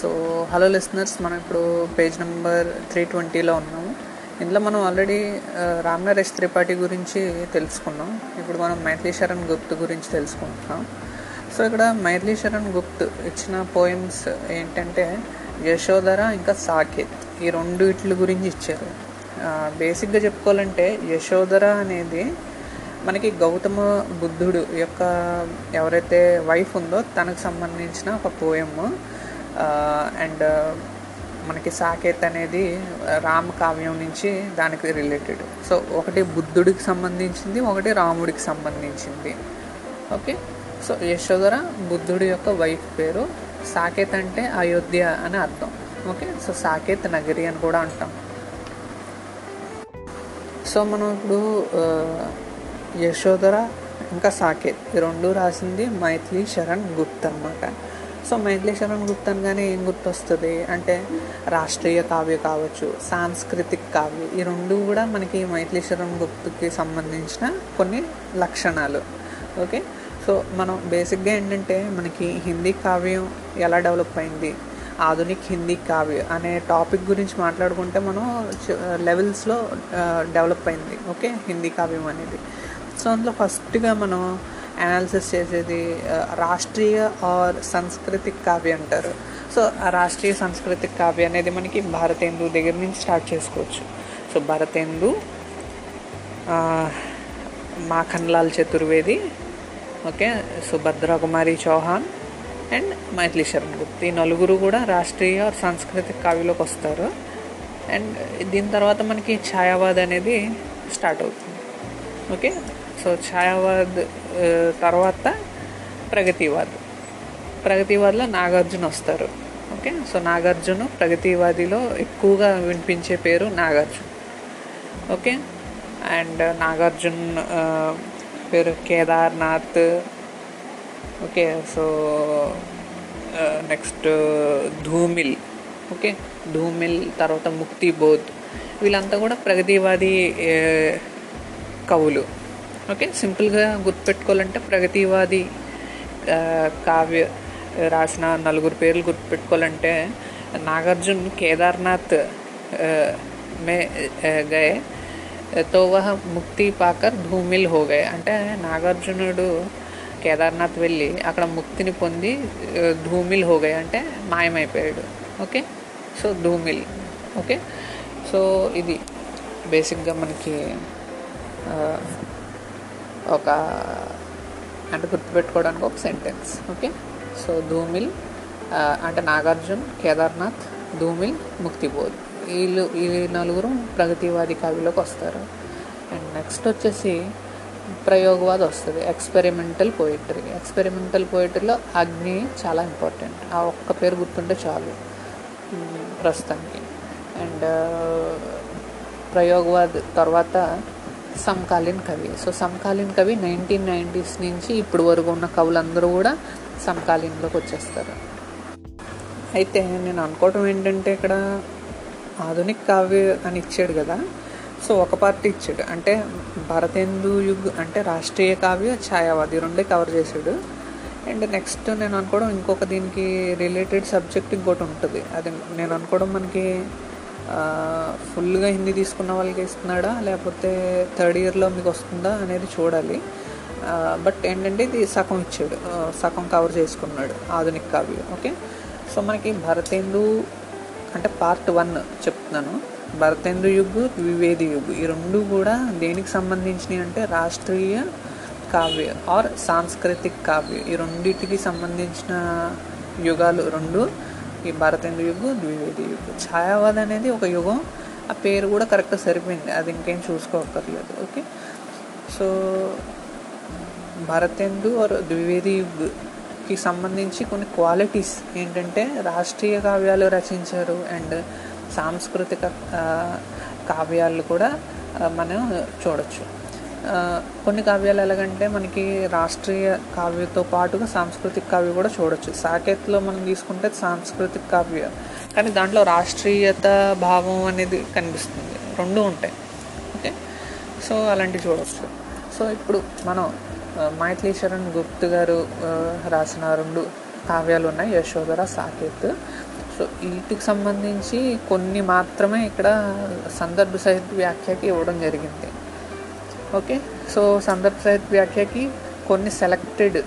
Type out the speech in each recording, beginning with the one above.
So hello listeners మనం ఇప్పుడు page number three ట్వంటీలో ఉన్నాము. ఇందులో మనం ఆల్రెడీ రామ్ నరేష్ త్రిపాఠి గురించి తెలుసుకున్నాం. ఇప్పుడు మనం మైథిలీ శరణ్ గుప్త్ గురించి తెలుసుకుంటున్నాం. సో ఇక్కడ మైథిలీ శరణ్ గుప్త్ ఇచ్చిన పోయమ్స్ ఏంటంటే యశోధర ఇంకా సాకేత్. ఈ రెండు వీటి గురించి ఇచ్చారు. బేసిక్గా చెప్పుకోవాలంటే యశోధర అనేది మనకి గౌతమ బుద్ధుడు యొక్క ఎవరైతే వైఫ్ ఉందో తనకు సంబంధించిన ఒక పోయమ్ అండ్ మనకి సాకేత్ అనేది రామ కావ్యం నుంచి దానికి రిలేటెడ్ సో ఒకటి బుద్ధుడికి సంబంధించింది ఒకటి రాముడికి సంబంధించింది. ఓకే? సో యశోధర బుద్ధుడి యొక్క వైఫ్ పేరు సాకేత్ అంటే అయోధ్య అని అర్థం. ఓకే? సో సాకేత్ నగరి అని కూడా అంటాం. సో మనం ఇప్పుడు యశోధర ఇంకా సాకేత్ ఈ రెండు రాసింది మైథిలీ శరణ్ గుప్త్ అనమాట సో మైథిలీ శరణ్ అనగానే ఏం గుర్తొస్తుంది? అంటే రాష్ట్రీయ కావ్య కావచ్చు సాంస్కృతిక కావ్య ఈ రెండు కూడా మనకి మైథిలేశ్వరం గుప్తుకి సంబంధించిన కొన్ని లక్షణాలు. ఓకే? సో మనం బేసిక్గా ఏంటంటే మనకి హిందీ కావ్యం ఎలా డెవలప్ అయింది? ఆధునిక్ హిందీ కావ్య అనే టాపిక్ గురించి మాట్లాడుకుంటే మనం లెవెల్స్లో డెవలప్ అయింది. ఓకే? హిందీ కావ్యం అనేది. సో అందులో ఫస్ట్గా మనం అనాలిసిస్ చేసేది రాష్ట్రీయ ఆర్ సంస్కృతిక కావ్య అంటారు. సో ఆ రాష్ట్రీయ సంస్కృతిక కావ్య అనేది మనకి భారతేందు దగ్గర నుంచి స్టార్ట్ చేసుకోవచ్చు. So Bharatendu Makhanlal Chaturvedi okay Subhadra Kumari Chauhan and Maithili Sharan Gupta. ఈ నలుగురు కూడా రాష్ట్రీయ సాంస్కృతిక కావ్యలోకి వస్తారు. అండ్ దీని తర్వాత మనకి ఛాయావాద్ అనేది స్టార్ట్ అవుతుంది. ఓకే సో ఛాయావాద్ తర్వాత ప్రగతివాద్. ప్రగతివాద్లో నాగార్జున వస్తారు. ఓకే? సో నాగార్జున ప్రగతివాదిలో ఎక్కువగా వినిపించే పేరు నాగార్జున. ఓకే? అండ్ నాగార్జున్ పేరు Kedarnath. Okay? So next Dhoomil. Okay? Dhoomil తర్వాత ముక్తి బోధ్ వీళ్ళంతా కూడా ప్రగతివాది కవులు. ఓకే సింపుల్గా గుర్తుపెట్టుకోవాలంటే ప్రగతివాది కావ్య రాసిన నలుగురు పేర్లు గుర్తుపెట్టుకోవాలంటే నాగార్జున్ కేదార్నాథ్ మే గయే తో వహ ముక్తి పాకర్ ధూమిల్ హోగయ్. అంటే నాగార్జునుడు కేదార్నాథ్ వెళ్ళి అక్కడ ముక్తిని పొంది ధూమిల్ హోగయ్. అంటే మాయమైపోయాడు. Okay so Dhoomil. Okay so ఇది బేసిక్గా మనకి ఒక అంటే గుర్తుపెట్టుకోవడానికి ఒక సెంటెన్స్ ఓకే సో ధూమిల్ అంటే నాగార్జున్ కేదార్నాథ్ ధూమిల్ ముక్తిబోధ్ వీళ్ళు ఈ నలుగురు ప్రగతివాది కవిలోకి వస్తారు. అండ్ నెక్స్ట్ వచ్చేసి ప్రయోగవాది వస్తుంది ఎక్స్పెరిమెంటల్ పోయిటరీ ఎక్స్పెరిమెంటల్ పోయిటరీలో అగ్ని చాలా ఇంపార్టెంట్ ఆ ఒక్క పేరు గుర్తుంటే చాలు ప్రస్తుతానికి. అండ్ uh, ప్రయోగవాద్ తర్వాత సమకాలీన కవి. సో సమకాలీన కవి నైన్టీన్ నైంటీస్ నుంచి ఇప్పుడు వరకు ఉన్న కవులందరూ కూడా సమకాలీన్లోకి వచ్చేస్తారు. అయితే నేను అనుకోవటం ఏంటంటే ఇక్కడ ఆధునిక కావ్య అని ఇచ్చాడు కదా. సో ఒక పార్టీ ఇచ్చాడు. అంటే భారతేందు యుగ్ అంటే రాష్ట్రీయ కావ్య ఛాయావాది రెండే కవర్ చేశాడు. అండ్ నెక్స్ట్ నేను అనుకోవడం ఇంకొక దీనికి రిలేటెడ్ సబ్జెక్ట్ ఇంకోటి ఉంటుంది. అది నేను అనుకోవడం మనకి ఫుల్గా హిందీ తీసుకున్న వాళ్ళకి ఇస్తున్నాడా? లేకపోతే థర్డ్ ఇయర్లో మీకు వస్తుందా అనేది చూడాలి. బట్ ఏంటంటే ఇది సగం ఇచ్చాడు. సగం కవర్ చేసుకున్నాడు ఆధునిక కావ్యం. ఓకే? సో మనకి భరతేందు అంటే పార్ట్ వన్ చెప్తున్నాను. భరతేందు యుగ్ వివేది యుగ్ ఈ రెండు కూడా దేనికి సంబంధించినవి అంటే రాష్ట్రీయ కావ్య ఆర్ సాంస్కృతిక కావ్య. ఈ రెండింటికి సంబంధించిన యుగాలు రెండు. ఈ భారతేందు యుగం ద్వివేది యుగం. ఛాయావాద అనేది ఒక యుగం. ఆ పేరు కూడా కరెక్ట్గా సరిపోయింది. అది ఇంకేం చూసుకోకర్లేదు ఓకే? సో భారతేందు ఆర్ ద్వివేది యుగ్కి సంబంధించి కొన్ని క్వాలిటీస్ ఏంటంటే రాష్ట్రీయ కావ్యాలు రచించారు అండ్ సాంస్కృతిక కావ్యాలు కూడా మనం చూడొచ్చు. కొన్ని కావ్యాలు ఎలాగంటే మనకి రాష్ట్రీయ కావ్యతో పాటుగా సాంస్కృతిక కావ్య కూడా చూడొచ్చు. సాకేత్లో మనం తీసుకుంటే సాంస్కృతిక కావ్య. కానీ దాంట్లో రాష్ట్రీయత భావం అనేది కనిపిస్తుంది. రెండు ఉంటాయి. ఓకే? సో అలాంటివి చూడవచ్చు సో ఇప్పుడు మనం మైథిలీశ్వరన్ గుప్తు గారు రాసిన రెండు కావ్యాలు ఉన్నాయి. యశోధర సాకేత్. సో వీటికి సంబంధించి కొన్ని మాత్రమే ఇక్కడ సందర్భ సహిత వ్యాఖ్యకి ఇవ్వడం జరిగింది. ఓకే సో సందర్భ సహిత వ్యాఖ్యకి కొన్ని సెలెక్టెడ్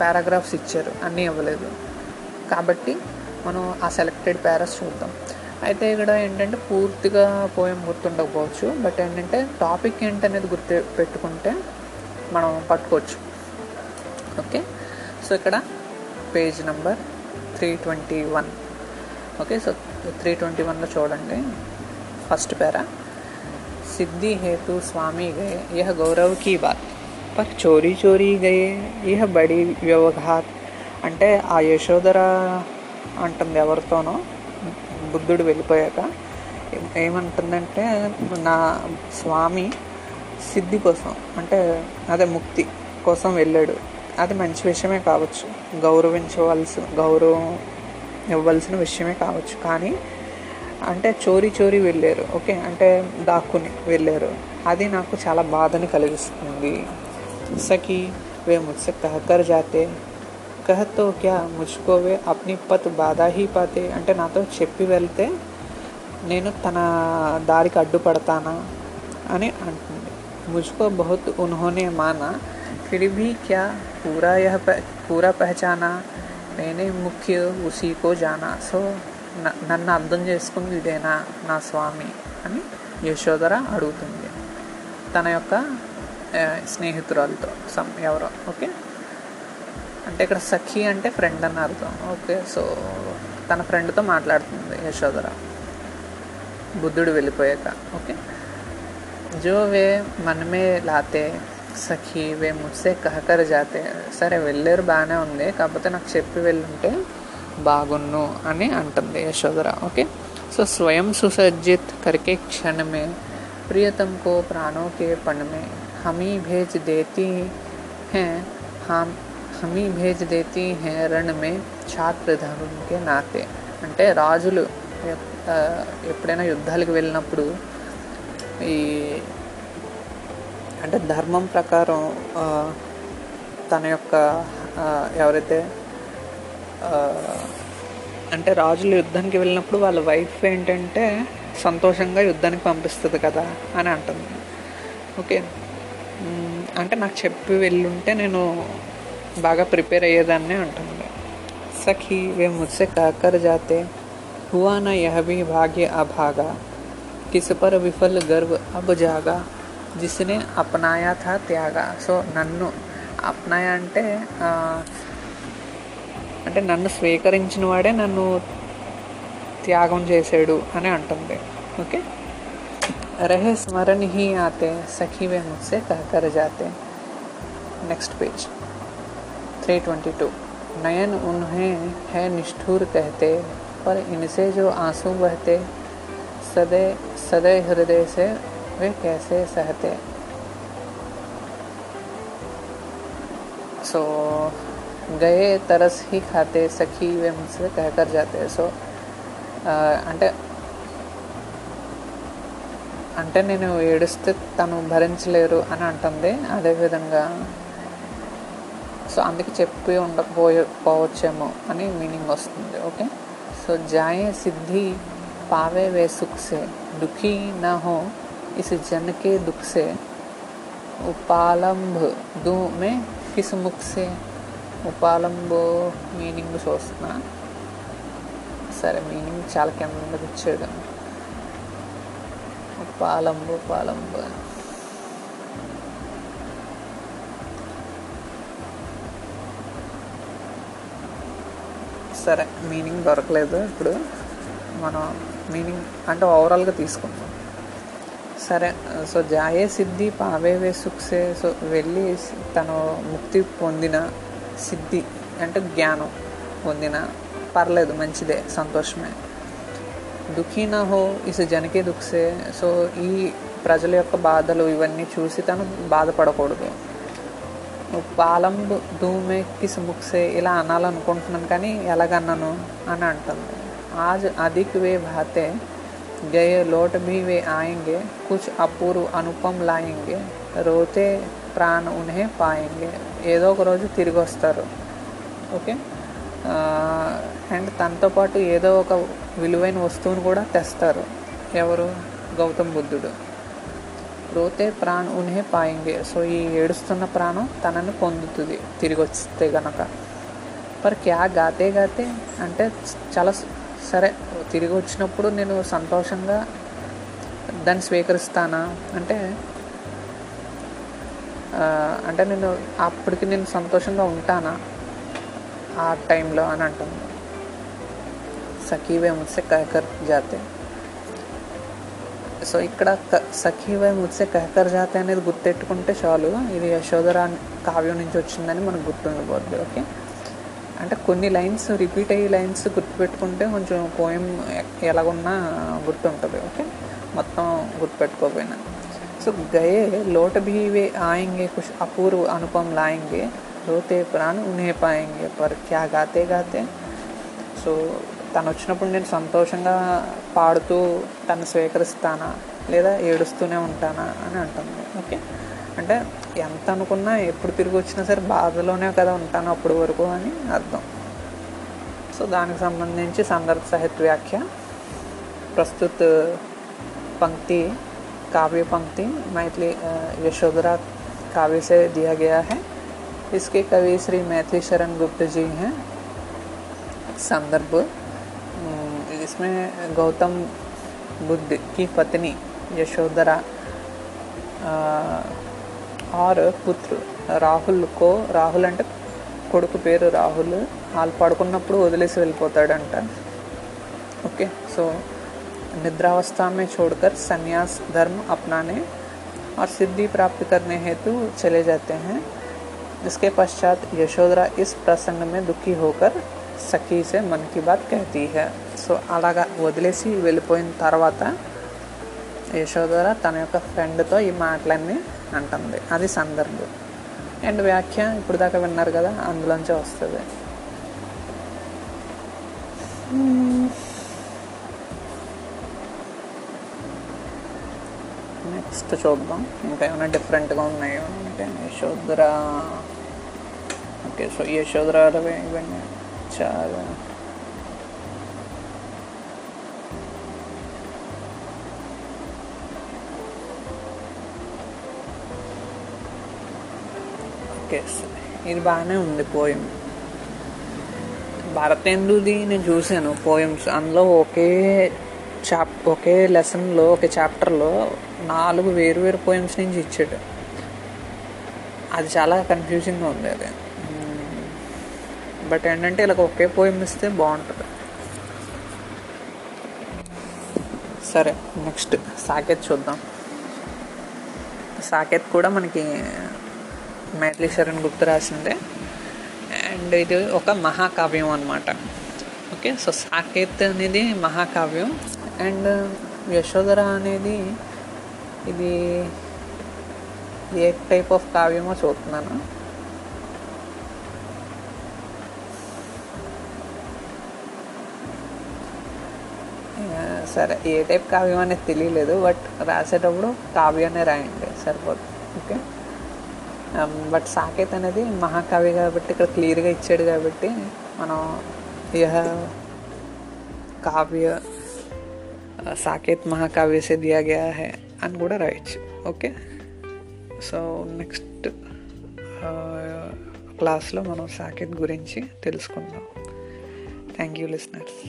పారాగ్రాఫ్స్ uh, ఇచ్చారు. అన్నీ ఇవ్వలేదు. కాబట్టి మనం ఆ సెలెక్టెడ్ పారాస్ చూద్దాం. అయితే ఇక్కడ ఏంటంటే పూర్తిగా పోయం గుర్తుండకపోవచ్చు. బట్ ఏంటంటే టాపిక్ ఏంటనేది గుర్తు పెట్టుకుంటే మనం పట్టుకోవచ్చు. ఓకే సో ఇక్కడ page number three twenty one okay so three twenty వన్లో చూడండి. ఫస్ట్ పేరా सिद्धि हेतु स्वामी गए यह गौरव की बात पर చోరీ చోరీ గయే ఇహ బడి వ్యవఘాత్ అంటే ఆ యశోధర అంటుంది ఎవరితోనో బుద్ధుడు వెళ్ళిపోయాక ఏం- ఏమంటుందంటే నా స్వామి సిద్ధి కోసం అంటే అదే ముక్తి కోసం వెళ్ళాడు అది మంచి విషయమే కావచ్చు గౌరవించవలసి గౌరవం ఇవ్వవలసిన విషయమే కావచ్చు కానీ అంటే చోరీ చోరీ వెళ్ళారు ఓకే? అంటే దాక్కుని వెళ్ళారు. అది నాకు చాలా బాధని కలిగిస్తుంది. సఖి వే ముझसे కహకర్ జాతే. కహతో క్యా ముచ్చుకోవే వే అప్ని పత్ బాధా హీ పాతే. అంటే నాతో చెప్పి వెళ్తే నేను తన దారికి అడ్డుపడతానా అని అంటుంది. ముజ్కో బహుత్ ఉన్హోనే మానా. ఫిర్ భీ క్యా పూరా పూరా పహచానా? నేనే ముఖ్య ఉసీకో జానా. సో నన్ను అర్థం చేసుకుంది ఇదేనా నా స్వామి అని యశోధర అడుగుతుంది. తన యొక్క స్నేహితురాలతో సమ్ ఎవరో ఓకే? అంటే ఇక్కడ సఖి అంటే ఫ్రెండ్ అని అర్థం. ఓకే సో తన ఫ్రెండ్తో మాట్లాడుతుంది యశోధర. బుద్ధుడు వెళ్ళిపోయాక ఓకే? జో వే మనమే లాతే సఖి వే ముస్సే కహకర జాతే. సరే వెళ్ళారు బాగానే ఉంది. కాకపోతే నాకు చెప్పి వెళ్ళుంటే బాగున్ను అని అంటుంది యశోధర ఓకే? సో స్వయం సుసజ్జిత్ కరికే క్షణమే ప్రియతంకో ప్రాణోకే పణమే హమీ భేజ్ దేతి హే హమ్ హమీ భేజ్ దేతి హే రణ్ మే ఛాత్రధర్మకే నాతే. అంటే రాజులు ఎప్పుడైనా యుద్ధాలకు వెళ్ళినప్పుడు ఈ అంటే ధర్మం ప్రకారం తన యొక్క ఎవరైతే అంటే రాజులు యుద్ధానికి వెళ్ళినప్పుడు వాళ్ళ వైఫ్ ఏంటంటే సంతోషంగా యుద్ధానికి పంపిస్తుంది కదా అని అంటుంది. ఓకే. అంటే నాకు చెప్పి వెళ్ళుంటే నేను బాగా ప్రిపేర్ అయ్యేదాన్ని అంటుంది. సఖి వే ముస్సే కాకర్ జాతే హువా నా యహబి భాగ్య అభాగా కిసుపర విఫల్ గర్వ్ అబ్ జాగా జిస్నే అప్నాయా థా త్యాగా. సో నన్ను అప్నాయా అంటే అంటే నన్ను స్వీకరించిన వాడే నన్ను త్యాగం చేశాడు అని అంటుంది ఓకే రహే స్మరణ హీ ఆతే సఖీవే ముసే కహకర జాతే next page three twenty two नयन उन्हें है निष्ठुर कहते पर इनसे जो आँसू बहते सदै सदै हृदय से वे कैसे सहते सो so, గయే తరస్ హీ ఖాతే సఖీ వే ముసే కహకర్ జాతే సో అంటే అంటే నేను ఏడుస్తే తను భరించలేరు అని అంటుంది అదేవిధంగా సో అందుకే చెప్పి ఉండకపోయే పోవచ్చేమో అని మీనింగ్ వస్తుంది ఓకే సో జాయే సిద్ధి పావే వే सुख से दुखी హో हो इस जन के दुख से उपालंभ दू ఉపాలంబో మీనింగ్ చూస్తున్నా సరే మీనింగ్ చాలా కిందకి ఇచ్చాడు ఉపాలంబో ఉపాలంబ్ సరే మీనింగ్ దొరకలేదు ఇప్పుడు. మనం మీనింగ్ అంటే ఓవరాల్గా తీసుకుందాం. సరే సో జాయే సిద్ధి పావేవే సుక్సే సో వెళ్ళి తను ముక్తి పొందిన సిద్ధి అంటే జ్ఞానం పొందిన పర్లేదు మంచిదే సంతోషమే. దుఃఖీ నా హో ఇసు జనకే దుఃఖసే. సో ఈ ప్రజల యొక్క బాధలు ఇవన్నీ చూసి తను బాధపడకూడదు. పాలం ధూమెక్కి ముక్సే ఇలా అనాలనుకుంటున్నాను కానీ ఎలాగన్నాను అని అంటుంది. ఆజ్ అధిక్ వే భాతే గయే లోట మీ వే ఆయంగే కుచ్ అపూర్వ అనుపం లాయంగే రోతే ప్రాణ ఉనే పాయంగే. ఏదో ఒక రోజు తిరిగి వస్తారు. ఓకే? అండ్ తనతో పాటు ఏదో ఒక విలువైన వస్తువును కూడా తెస్తారు. ఎవరు? గౌతమ్ బుద్ధుడు. రోతే ప్రాణ్ ఉన్హే పాయింగే. సో ఈ ఏడుస్తున్న ప్రాణం తనని పొందుతుంది తిరిగి వస్తే గనక. పర్ క్యా గాతే గాతే? అంటే చాలా సరే తిరిగి వచ్చినప్పుడు నేను సంతోషంగా దాన్ని స్వీకరిస్తానా? అంటే అంటే నేను అప్పటికి నేను సంతోషంగా ఉంటానా? ఆ టైంలో అని అంటుంది. సఖీవే ముత్సే కహకర్ జాతే. సో ఇక్కడ క- సఖీవే ముత్సే కహకర్ జాతే అనేది గుర్తెట్టుకుంటే చాలు. ఇది యశోధరా కావ్యం నుంచి వచ్చిందని మనకు గుర్తుండిపోద్ది ఓకే? అంటే కొన్ని లైన్స్ రిపీట్ అయ్యే లైన్స్ గుర్తుపెట్టుకుంటే కొంచెం పోయం ఎలాగున్నా గుర్తుంటుంది ఓకే? మొత్తం గుర్తుపెట్టుకోకపోయినా సో గయే లోట भी वे आएंगे कुछ अपूर्व अनुपम लाएंगे रोते प्राण उन्हें पाएंगे पर क्या गाते गाते సో తను వచ్చినప్పుడు నేను సంతోషంగా పాడుతూ తను స్వీకరిస్తానా లేదా ఏడుస్తూనే ఉంటానా అని అంటుంది ఓకే అంటే ఎంత అనుకున్నా ఎప్పుడు తిరిగి వచ్చినా సరే బాధలోనే కదా ఉంటాను అప్పటి వరకు అని అర్థం సో దానికి సంబంధించి సందర్భ సాహిత్య వ్యాఖ్య प्रस्तुत पंक्ति काव्य पंक्ति मैथिली अ, यशोधरा काव्य से दिया गया है इसके कवि श्री मैथिली शरण गुप्त जी हैं संदर्भ अम, इसमें गौतम बुद्ध की पत्नी यशोधरा अ, और पुत्र రాహుల్ కో రాహుల్ అంటే కొడుకు పేరు రాహుల్ వాళ్ళు పడుకున్నప్పుడు వదిలేసి వెళ్ళిపోతాడంట ओके सो निद्रावस्था में छोड़कर संन्यास धर्म अपनाने और सिद्धि प्राप्त करने हेतु चले जाते हैं जिसके पश्चात यशोधरा इस प्रसंग में दुखी होकर सखी से मन की बात कहती है సో అలాగా వదిలేసి వెళ్ళిపోయిన తర్వాత యశోధర తన యొక్క ఫ్రెండ్తో ఈ మాటలన్నీ అంటుంది అది సందర్భం అండ్ వ్యాఖ్య ఇప్పుడు దాకా విన్నారు కదా అందులోంచే వస్తుంది నెక్స్ట్ చూద్దాం. ఇంకా ఏమైనా డిఫరెంట్గా ఉన్నాయో? అంటే యశోధర. ఓకే సో యశోధరాలు ఇవన్నీ. చాలా. ఓకే ఇది బాగానే ఉంది పోయం. భారతేందుది నేను చూశాను పోయమ్స్ అందులో ఒకే చాప్ ఒకే లెసన్లో ఒకే చాప్టర్లో నాలుగు వేరు వేరు పోయమ్స్ నుంచి ఇచ్చాడు. అది చాలా కన్ఫ్యూజింగ్గా ఉంది అది. బట్ ఏంటంటే ఇలా ఒకే పోయం ఇస్తే బాగుంటుంది. సరే నెక్స్ట్ సాకేత్ చూద్దాం. సాకేత్ కూడా మనకి మైథిలి శరణ్ గుప్త రాసిందే. అండ్ ఇది ఒక మహాకావ్యం అనమాట ఓకే సో సాకేత్ అనేది మహాకావ్యం. అండ్ యశోధర అనేది ఇది ఏ టైప్ ఆఫ్ కావ్యమో చూస్తున్నాను. సరే ఏ టైప్ కావ్యం అనేది తెలియలేదు బట్ రాసేటప్పుడు కావ్యాన్ని రాయండి సరిపోదు ఓకే? Um, బట్ సాకేత్ అనేది మహాకవి కాబట్టి ఇక్కడ క్లియర్గా ఇచ్చాడు కాబట్టి మనం యహ కావ్య సాకేత్ మహాకావ్య సే దియా గయా హై అని కూడా రాయొచ్చు ఓకే సో నెక్స్ట్ క్లాస్లో మనం సాకేత్ గురించి తెలుసుకుందాం థ్యాంక్ యూ లిసనర్స్